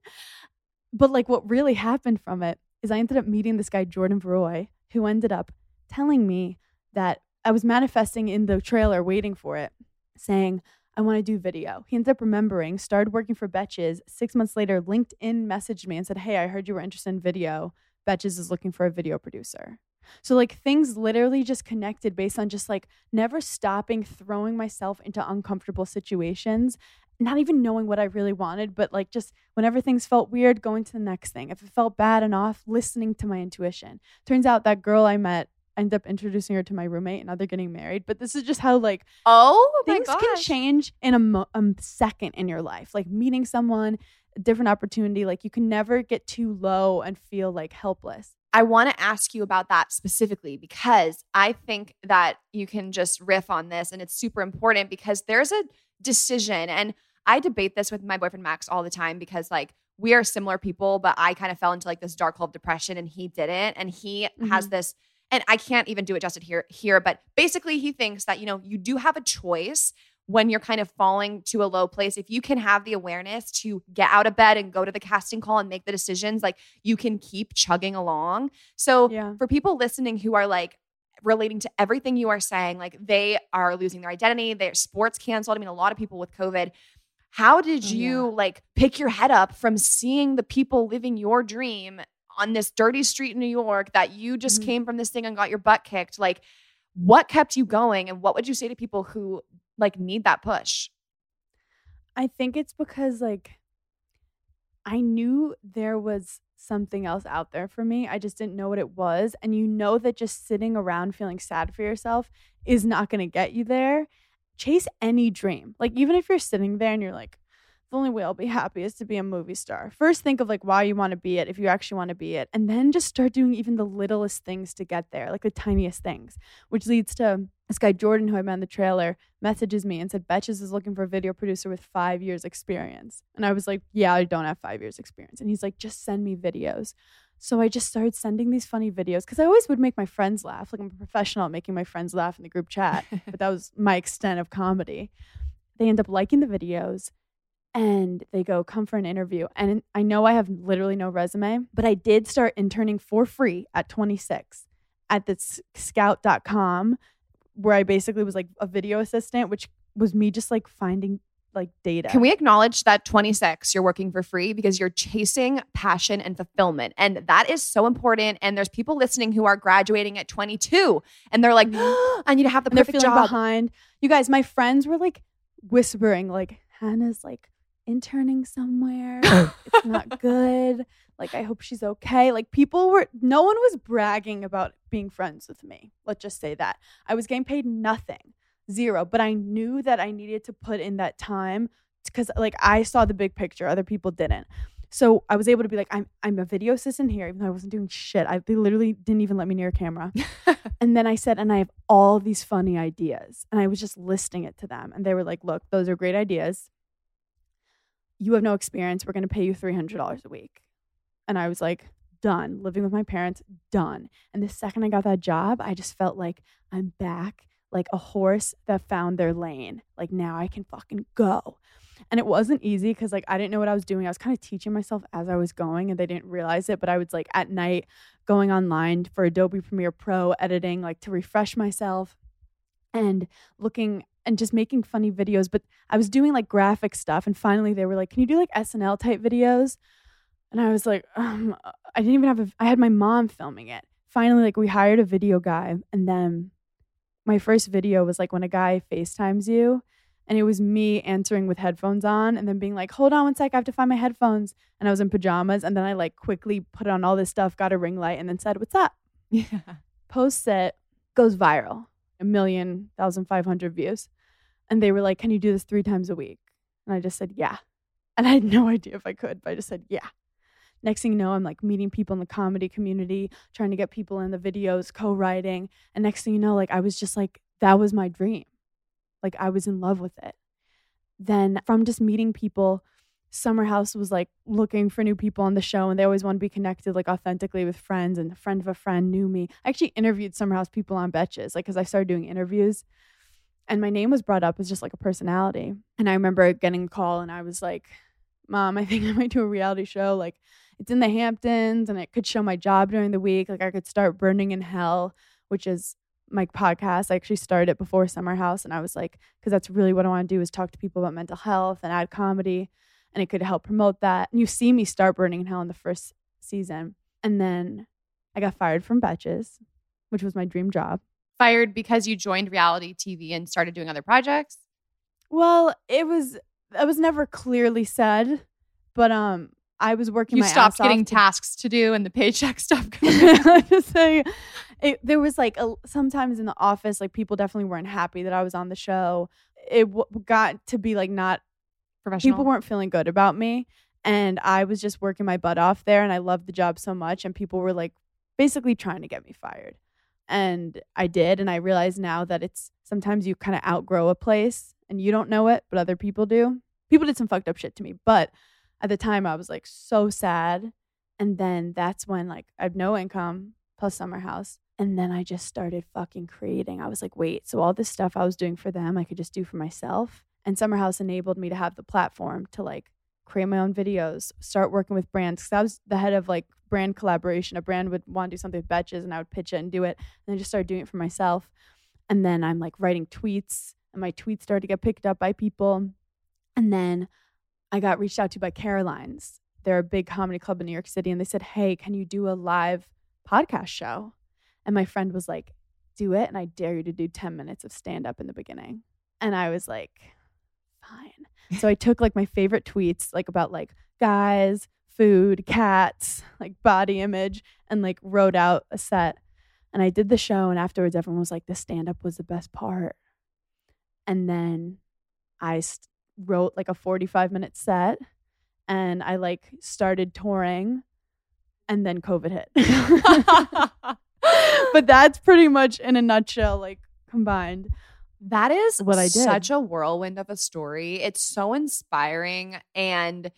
But like what really happened from it is I ended up meeting this guy, Jordan Veroy, who ended up telling me that I was manifesting in the trailer waiting for it, saying, I want to do video. He ends up remembering, started working for Betches. Six months later, LinkedIn messaged me and said, Hey, I heard you were interested in video. Betches is looking for a video producer. So, like, things literally just connected based on just like never stopping throwing myself into uncomfortable situations, not even knowing what I really wanted, but like just whenever things felt weird, going to the next thing. If it felt bad and off, listening to my intuition. Turns out that girl I met ended up introducing her to my roommate and now they're getting married. But this is just how like oh things can change in a, mo- a second in your life. Like meeting someone, a different opportunity. Like you can never get too low and feel like helpless. I want to ask you about that specifically because I think that you can just riff on this and it's super important because there's a decision and I debate this with my boyfriend Max all the time because like we are similar people but I kind of fell into like this dark hole of depression and he didn't and he mm-hmm. has this and I can't even do it justice here here, but basically he thinks that you know you do have a choice when you're kind of falling to a low place. If you can have the awareness to get out of bed and go to the casting call and make the decisions, like you can keep chugging along. So yeah. for people listening who are like relating to everything you are saying, like they are losing their identity, their sports canceled. I mean, a lot of people with COVID. How did oh, you yeah. like pick your head up from seeing the people living your dream on this dirty street in New York that you just mm-hmm. came from this thing and got your butt kicked. Like, what kept you going? And what would you say to people who like need that push? I think it's because like I knew there was something else out there for me. I just didn't know what it was. And you know that just sitting around feeling sad for yourself is not going to get you there. Chase any dream. Like, even if you're sitting there and you're like, the only way I'll be happy is to be a movie star. First, think of like why you want to be it, if you actually want to be it, and then just start doing even the littlest things to get there, like the tiniest things, which leads to this guy Jordan, who I met in the trailer, messages me and said Betches is looking for a video producer with five years experience, and I was like, yeah, I don't have five years experience, and he's like, just send me videos. So I just started sending these funny videos because I always would make my friends laugh. Like I'm a professional at making my friends laugh in the group chat, <laughs> but that was my extent of comedy. They end up liking the videos and they go, come for an interview. And I know I have literally no resume, but I did start interning for free at 26 at the scout.com, where I basically was like a video assistant, which was me just like finding like data. Can we acknowledge that 26 you're working for free because you're chasing passion and fulfillment and that is so important and there's people listening who are graduating at 22 and they're like oh, <gasps> I need to have the perfect they're feeling job behind. You guys, my friends were like whispering like Hannah's like interning somewhere. <laughs> it's not good. Like, I hope she's okay. Like, people were, no one was bragging about being friends with me. Let's just say that. I was getting paid nothing, zero. But I knew that I needed to put in that time because, like, I saw the big picture, other people didn't. So I was able to be like, I'm I'm a video assistant here, even though I wasn't doing shit. I they literally didn't even let me near a camera. <laughs> and then I said, and I have all these funny ideas. And I was just listing it to them. And they were like, look, those are great ideas you have no experience. We're going to pay you $300 a week. And I was like, done. Living with my parents, done. And the second I got that job, I just felt like I'm back like a horse that found their lane. Like now I can fucking go. And it wasn't easy because like I didn't know what I was doing. I was kind of teaching myself as I was going and they didn't realize it. But I was like at night going online for Adobe Premiere Pro editing, like to refresh myself and looking and just making funny videos. But I was doing like graphic stuff, and finally they were like, "Can you do like SNL type videos?" And I was like, um, I didn't even have a. I had my mom filming it. Finally, like we hired a video guy, and then my first video was like when a guy FaceTimes you, and it was me answering with headphones on, and then being like, "Hold on one sec, I have to find my headphones." And I was in pajamas, and then I like quickly put on all this stuff, got a ring light, and then said, "What's up?" <laughs> Yeah. Post it goes viral a million thousand five hundred views. And they were like, Can you do this three times a week? And I just said, Yeah. And I had no <laughs> idea if I could, but I just said, Yeah. Next thing you know, I'm like meeting people in the comedy community, trying to get people in the videos, co writing. And next thing you know, like I was just like, that was my dream. Like I was in love with it. Then from just meeting people, Summer House was like looking for new people on the show and they always want to be connected like authentically with friends and a friend of a friend knew me. I actually interviewed Summer House people on Betches like cuz I started doing interviews and my name was brought up as just like a personality. And I remember getting a call and I was like, "Mom, I think I might do a reality show like it's in the Hamptons and it could show my job during the week. Like I could start Berning in Hell, which is my podcast. I actually started it before Summer House, and I was like, because that's really what I want to do is talk to people about mental health and add comedy, and it could help promote that. And you see me start Berning in Hell in the first season, and then I got fired from Betches, which was my dream job. Fired because you joined reality TV and started doing other projects? Well, it was it was never clearly said, but um I was working You my stopped ass off getting to- tasks to do and the paycheck <laughs> stopped <laughs> coming. I'm just saying, it, there was like a, sometimes in the office, like people definitely weren't happy that I was on the show. It w- got to be like not Professional. people weren't feeling good about me, and I was just working my butt off there, and I loved the job so much, and people were like basically trying to get me fired, and I did, and I realize now that it's sometimes you kind of outgrow a place and you don't know it, but other people do. People did some fucked up shit to me, but at the time I was like so sad. And then that's when like I have no income plus summer house. And then I just started fucking creating. I was like, wait, so all this stuff I was doing for them, I could just do for myself. And Summer House enabled me to have the platform to like create my own videos, start working with brands. Cause I was the head of like brand collaboration. A brand would want to do something with Betches and I would pitch it and do it. And I just started doing it for myself. And then I'm like writing tweets and my tweets started to get picked up by people. And then I got reached out to by Caroline's. They're a big comedy club in New York City. And they said, Hey, can you do a live podcast show? And my friend was like, Do it. And I dare you to do 10 minutes of stand up in the beginning. And I was like, Fine. So I took like my favorite tweets, like about like guys, food, cats, like body image, and like wrote out a set. And I did the show. And afterwards, everyone was like, The stand up was the best part. And then I st- wrote like a 45 minute set and I like started touring and then COVID hit. <laughs> <laughs> but that's pretty much in a nutshell, like combined. That is What I did. such a whirlwind of a story. It's so inspiring. And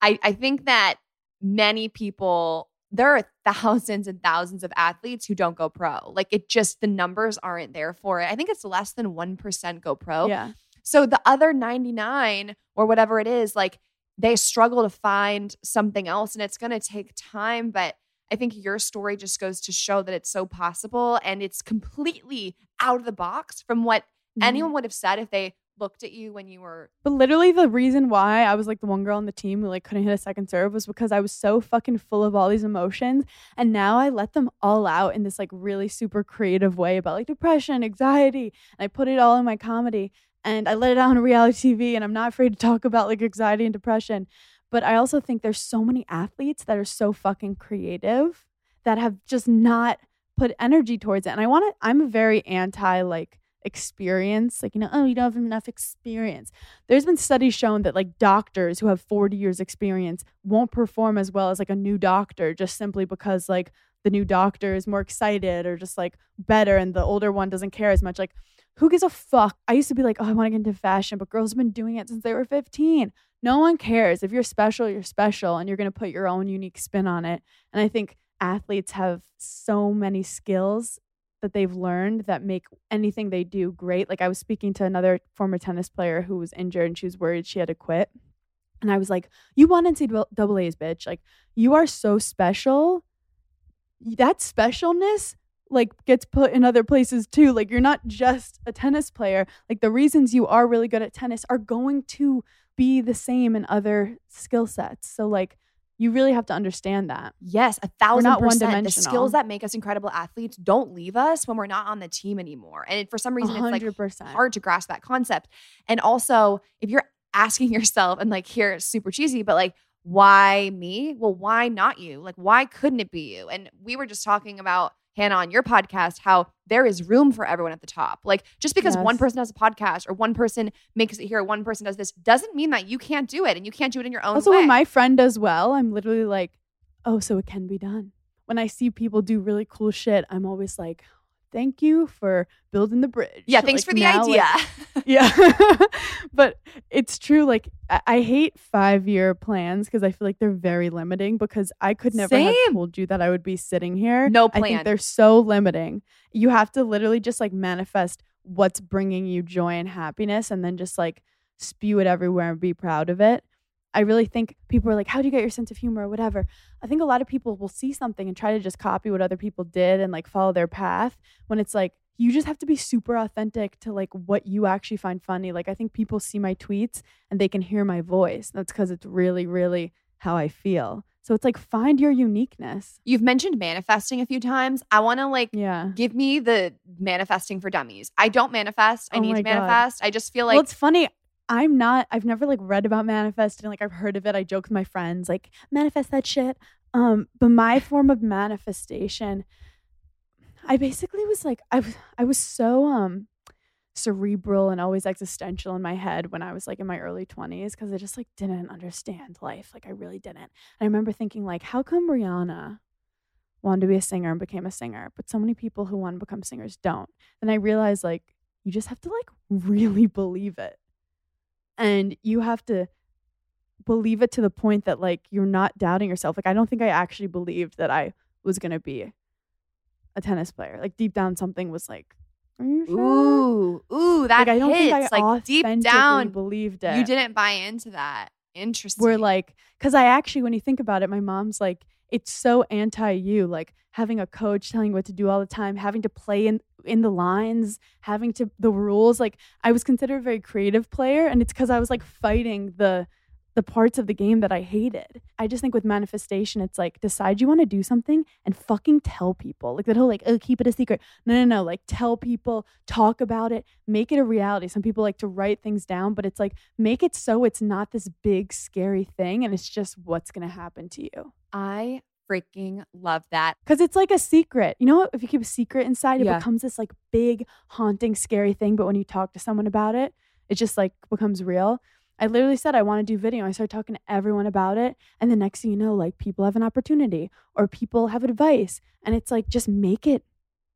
I, I think that many people, there are <laughs> thousands and thousands of athletes who don't go pro. Like it just, the numbers aren't there for it. I think it's less than 1% go pro. Yeah. So the other 99 or whatever it is, like they struggle to find something else and it's going to take time. But I think your story just goes to show that it's so possible and it's completely out of the box from what Mhm. anyone would have said if they looked at you when you were But literally the reason why I was like the one girl on the team who like couldn't hit a second serve was because I was so fucking full of all these emotions and now I let them all out in this like really super creative way about like depression, anxiety, and I put it all in my comedy and I let it out on reality TV and I'm not afraid to talk about like anxiety and depression. But I also think there's so many athletes that are so fucking creative that have just not put energy towards it. And I want to I'm a very anti like experience like you know oh you don't have enough experience. There's been studies shown that like doctors who have 40 years experience won't perform as well as like a new doctor just simply because like the new doctor is more excited or just like better and the older one doesn't care as much. Like who gives a fuck? I used to be like oh i want to get into fashion but girls have been doing it since they were 15 no one cares. If you're special you're special and you're going to put your own unique spin on it. And i think athletes have so many skills that they've learned that make anything they do great. Like I was speaking to another former tennis player who was injured and she was worried she had to quit. And I was like, "You won NCAA's, bitch. Like you are so special. That specialness like gets put in other places too. Like you're not just a tennis player. Like the reasons you are really good at tennis are going to be the same in other skill sets. So like you really have to understand that. Yes, a thousand not percent. The skills that make us incredible athletes don't leave us when we're not on the team anymore. And for some reason, it's like hard to grasp that concept. And also, if you're asking <laughs> yourself, and like here, it's super cheesy, but like, why me? Well, why not you? Like, why couldn't it be you? And we were just talking about Hannah on your podcast how there is room for everyone at the top. Like, just because one person has a podcast or one person makes it here, one person does this, doesn't mean that you can't do it and you can't do it in your own Also, way. when my friend does well, I'm literally like, oh, so it can be done. When I see people do really cool shit, I'm always like, thank you for building the bridge. yeah, thanks Like, for the now, like- idea. <laughs> yeah. <laughs> but it's true. Like, I, I hate five year plans because I feel like they're very limiting because I could never have told you that I would be sitting here. No I plan. think they're so limiting. You have to literally just like manifest what's bringing you joy and happiness and then just like spew it everywhere and be proud of it. I really think people are like, how do you get your sense of humor or whatever? I think a lot of people will see something and try to just copy what other people did and like follow their path when it's like, you just have to be super authentic to like what you actually find funny. Like I think people see my tweets and they can hear my voice. That's because it's really, really how I feel. So it's like find your uniqueness. You've mentioned manifesting a few times. I want to like Yeah. give me the manifesting for dummies. I don't manifest. I Oh need to God. manifest. I just feel like well, it's funny. I'm not. I've never like read about manifesting. Like I've heard of it. I joke with my friends, like manifest that shit. Um, but my form of manifestation, I basically was like, I was, I was so um cerebral and always existential in my head when I was like in my early 20s because I just like didn't understand life. Like I really didn't. And I remember thinking like, how come Rihanna wanted to be a singer and became a singer, but so many people who want to become singers don't? And I realized like you just have to like really believe it. And you have to believe it to the point that like you're not doubting yourself. Like I don't think I actually believed that I was going to be a tennis player. Like deep down something was like, are you sure? ooh, ooh, that like I don't hits. think I like deep down, believed it. you didn't buy into that. Interesting. We're like, because I actually, when you think about it, my mom's like, it's so anti you, like having a coach telling you what to do all the time, having to play in in the lines, having to the rules. Like I was considered a very creative player, and it's because I was like fighting the the parts of the game that I hated. I just think with manifestation, it's like decide you want to do something and fucking tell people. Like that whole like, oh, keep it a secret. No, no, no. Like tell people, talk about it, make it a reality. Some people like to write things down, but it's like make it so it's not this big scary thing and it's just what's gonna happen to you. I freaking love that. Cause it's like a secret. You know, what? if you keep a secret inside, it Yeah. becomes this like big, haunting, scary thing. But when you talk to someone about it, it just like becomes real. I literally said I want to do video. I started talking to everyone about it. And the next thing you know, like people have an opportunity or people have advice. And it's like just make it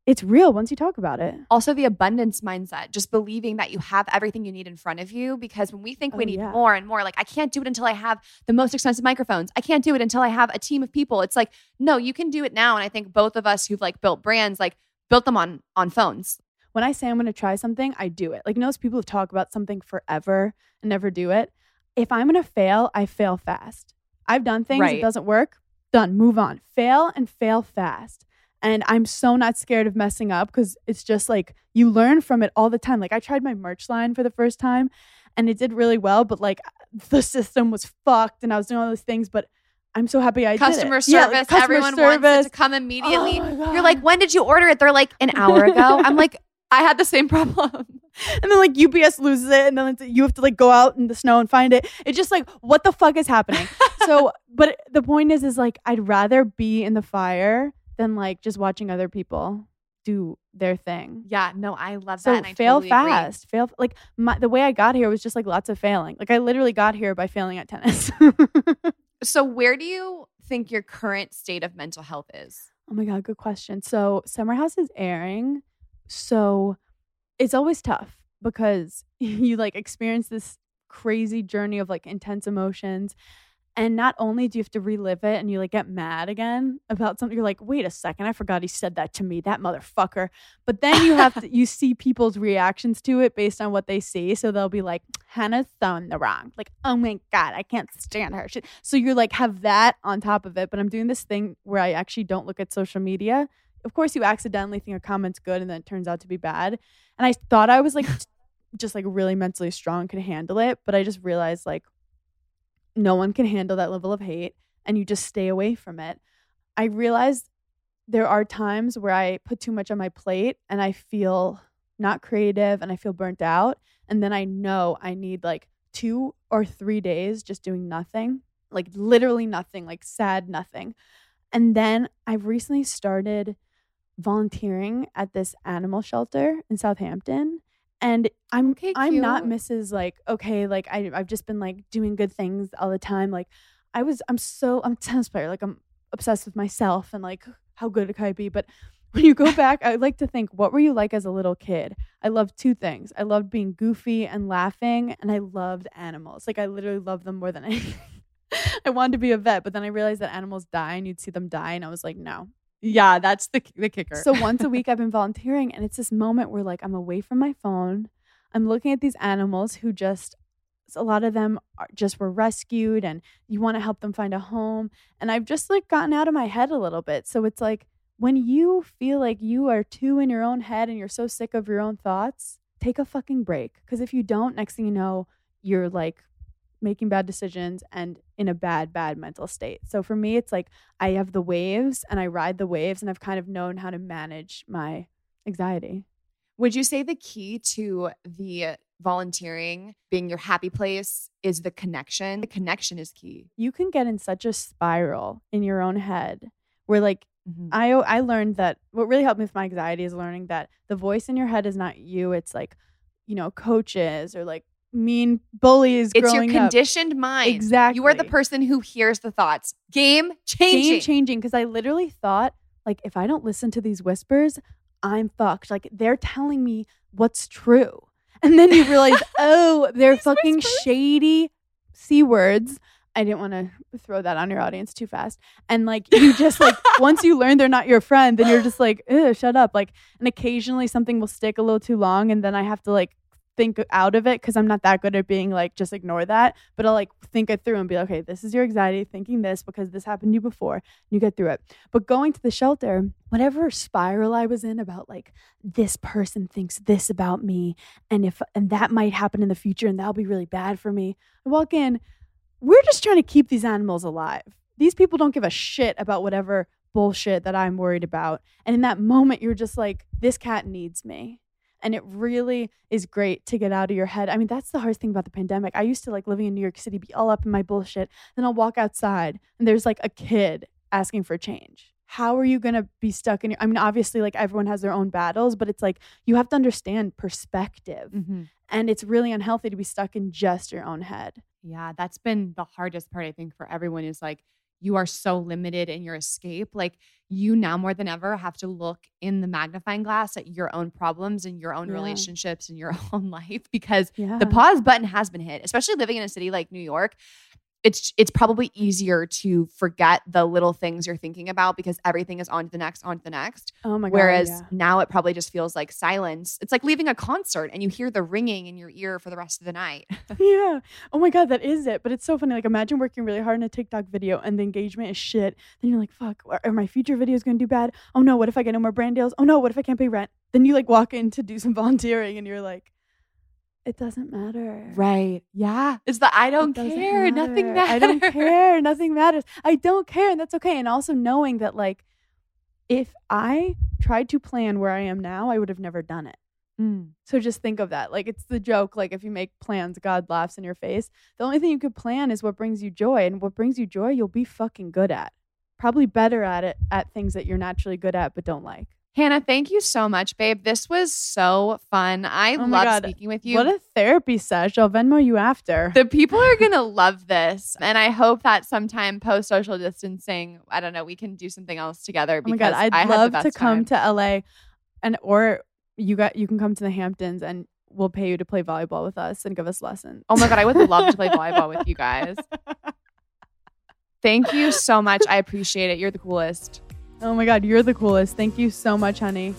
it's real once you talk about it. Also, the abundance mindset, just believing that you have everything you need in front of you. Because when we think oh, we Oh, need yeah. more and more, like, I can't do it until I have the most expensive microphones. I can't do it until I have a team of people. It's like, no, you can do it now. And I think both of us who've like built brands, like, built them on on phones. When I say I'm going to try something, I do it. Like, you know, those people who talk about something forever and never do it. If I'm going to fail, I fail fast. I've done things, Right. it doesn't work, done, move on. Fail and fail fast. And I'm so not scared of messing up because it's just like you learn from it all the time. Like, I tried my merch line for the first time and it did really well, but like the system was fucked and I was doing all those things. But I'm so happy I customer did it. Yeah, service, like, customer everyone wants it to come immediately. Oh You're like, when did you order it? They're like, an hour ago. I'm like, I had the same <laughs> problem. and then like UPS loses it, and then you have to like go out in the snow and find it. It's just like, what the fuck is happening? so, <laughs> but the point is, is like, I'd rather be in the fire than like just watching other people do their thing. Yeah, no, I love that. So and I fail totally agree. fast. Fail like my, the way I got here was just like lots of failing. Like I literally got here by failing at tennis. <laughs> So, where do you think your current state of mental health is? Oh my god, good question. So Summer House is airing. So it's always tough because <laughs> you like experience this crazy journey of like intense emotions. And not only do you have to relive it and you like get mad again about something, you're like, wait a second, I forgot he said that to me, that motherfucker. But then you have to, <laughs> you see people's reactions to it based on what they see. So they'll be like, Hannah's so in the wrong. Like, oh my God, I can't stand her. So you're like, have that on top of it. But I'm doing this thing where I actually don't look at social media. Of course, you accidentally think a comment's good and then it turns out to be bad. And I thought I was like, <laughs> just like really mentally strong, could handle it. But I just realized like, no one can handle that level of hate and you just stay away from it. I realized there are times where I put too much on my plate and I feel not creative and I feel burnt out. And then I know I need like two or three days just doing nothing, like literally nothing, like sad nothing. And then I've recently started volunteering at this animal shelter in Southampton. And I'm Okay, I'm not. Mrs. Like, okay, like I I've just been like doing good things all the time. Like I was I'm so I'm a tennis player. Like I'm obsessed with myself and like how good could I be? But <laughs> when you go <laughs> back, I like to think, what were you like as a little kid? I loved two things. I loved being goofy and laughing, and I loved animals. Like I literally loved them more than <laughs> anything. I wanted to be a vet, but then I realized that animals die and you'd see them die, and I was like, no. Yeah, that's the the kicker. So once a <laughs> week, I've been volunteering, and it's this moment where like I'm away from my phone. I'm looking at these animals who just a lot of them are, just were rescued, and you want to help them find a home. And I've just like gotten out of my head a little bit. So it's like when you feel like you are too in your own head and you're so sick of your own thoughts, take a fucking break. Because if you don't, next thing you know, you're like making bad decisions and in a bad, bad mental state. So for me, it's like I have the waves and I ride the waves and I've kind of known how to manage my anxiety. Would you say the key to the volunteering being your happy place is the connection? The connection is key. You can get in such a spiral in your own head where like Mm-hmm. I I learned that what really helped me with my anxiety is learning that the voice in your head is not you. It's like, you know, coaches or like mean bullies. It's your growing up. conditioned mind. Exactly. You are the person who hears the thoughts. Game changing. Game changing. Because I literally thought, like, if I don't listen to these whispers, I'm fucked. Like they're telling me what's true. And then you realize, <laughs> oh, they're fucking whispers? shady c words. I didn't want to throw that on your audience too fast. And like you just like <laughs> once you learn they're not your friend, then you're just like, <gasps> shut up. Like and occasionally something will stick a little too long and then I have to like think out of it because I'm not that good at being like just ignore that. But I'll like think it through and be like, okay, this is your anxiety, thinking this because this happened to you before. You get through it. But going to the shelter, whatever spiral I was in about like this person thinks this about me and if and that might happen in the future and that'll be really bad for me. I walk in, we're just trying to keep these animals alive. These people don't give a shit about whatever bullshit that I'm worried about. And in that moment, you're just like, this cat needs me. And it really is great to get out of your head. I mean, that's the hardest thing about the pandemic. I used to like living in New York City, be all up in my bullshit. Then I'll walk outside and there's like a kid asking for change. How are you going to be stuck in your? I mean, obviously, like everyone has their own battles, but it's like you have to understand perspective. Mm-hmm. And it's really unhealthy to be stuck in just your own head. Yeah, that's been the hardest part, I think, for everyone is like you are so limited in your escape. Like you now more than ever have to look in the magnifying glass at your own problems and your own Yeah. relationships and your <laughs> own life because Yeah. the pause button has been hit, especially living in a city like New York. It's it's probably easier to forget the little things you're thinking about because everything is on to the next, on to the next. oh my God. Whereas yeah. now it probably just feels like silence. It's like leaving a concert and you hear the ringing in your ear for the rest of the night. <laughs> yeah. Oh my God, that is it. But it's so funny. Like, imagine working really hard on a TikTok video and the engagement is shit. Then you're like, fuck, are- are my future videos going to do bad? Oh no, what if I get no more brand deals? Oh no, what if I can't pay rent? Then you like walk in to do some <laughs> volunteering and you're like, it doesn't matter. Right. Yeah. It's the I don't doesn't care. Nothing matters. I don't care. <laughs> Nothing matters. I don't care. And that's okay. And also knowing that, like, if I tried to plan where I am now, I would have never done it. Mm. So just think of that. Like it's the joke. Like if you make plans, God laughs in your face. The only thing you could plan is what brings you joy, and what brings you joy, you'll be fucking good at. Probably better at it at things that you're naturally good at but don't like. Hannah, thank you so much, babe. This was so fun. I Oh love speaking with you. What a therapy session. I'll Venmo you after. the people are going to love this. And I hope that sometime post social distancing, I don't know, we can do something else together oh my because god, I'd I love to come time. to LA, and or you got you can come to the Hamptons and we'll pay you to play volleyball with us and give us lessons. Oh my God, I would love to play <laughs> volleyball with you guys. Thank you so much. I appreciate it. You're the coolest. Oh my god, you're the coolest. Thank you so much, honey.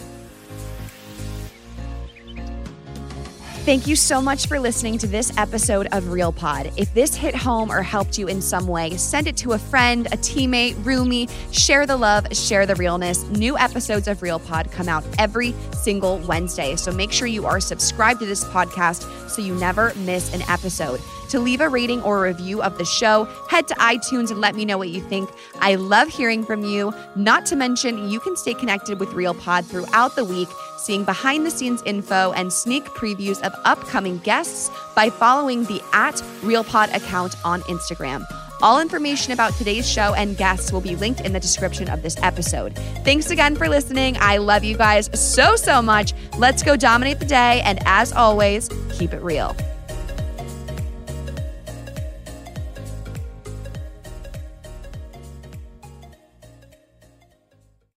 Thank you so much for listening to this episode of Real Pod. If this hit home or helped you in some way, send it to a friend, a teammate, roomie. Share the love, share the realness. New episodes of Real Pod come out every single Wednesday. So make sure you are subscribed to this podcast so you never miss an episode. To leave a rating or a review of the show, head to iTunes and let me know what you think. I love hearing from you. Not to mention, you can stay connected with Real Pod throughout the week, seeing behind the scenes info and sneak previews of upcoming guests by following the at Real Pod account on Instagram. All information about today's show and guests will be linked in the description of this episode. Thanks again for listening. I love you guys so, so much. Let's go dominate the day. And as always, keep it real.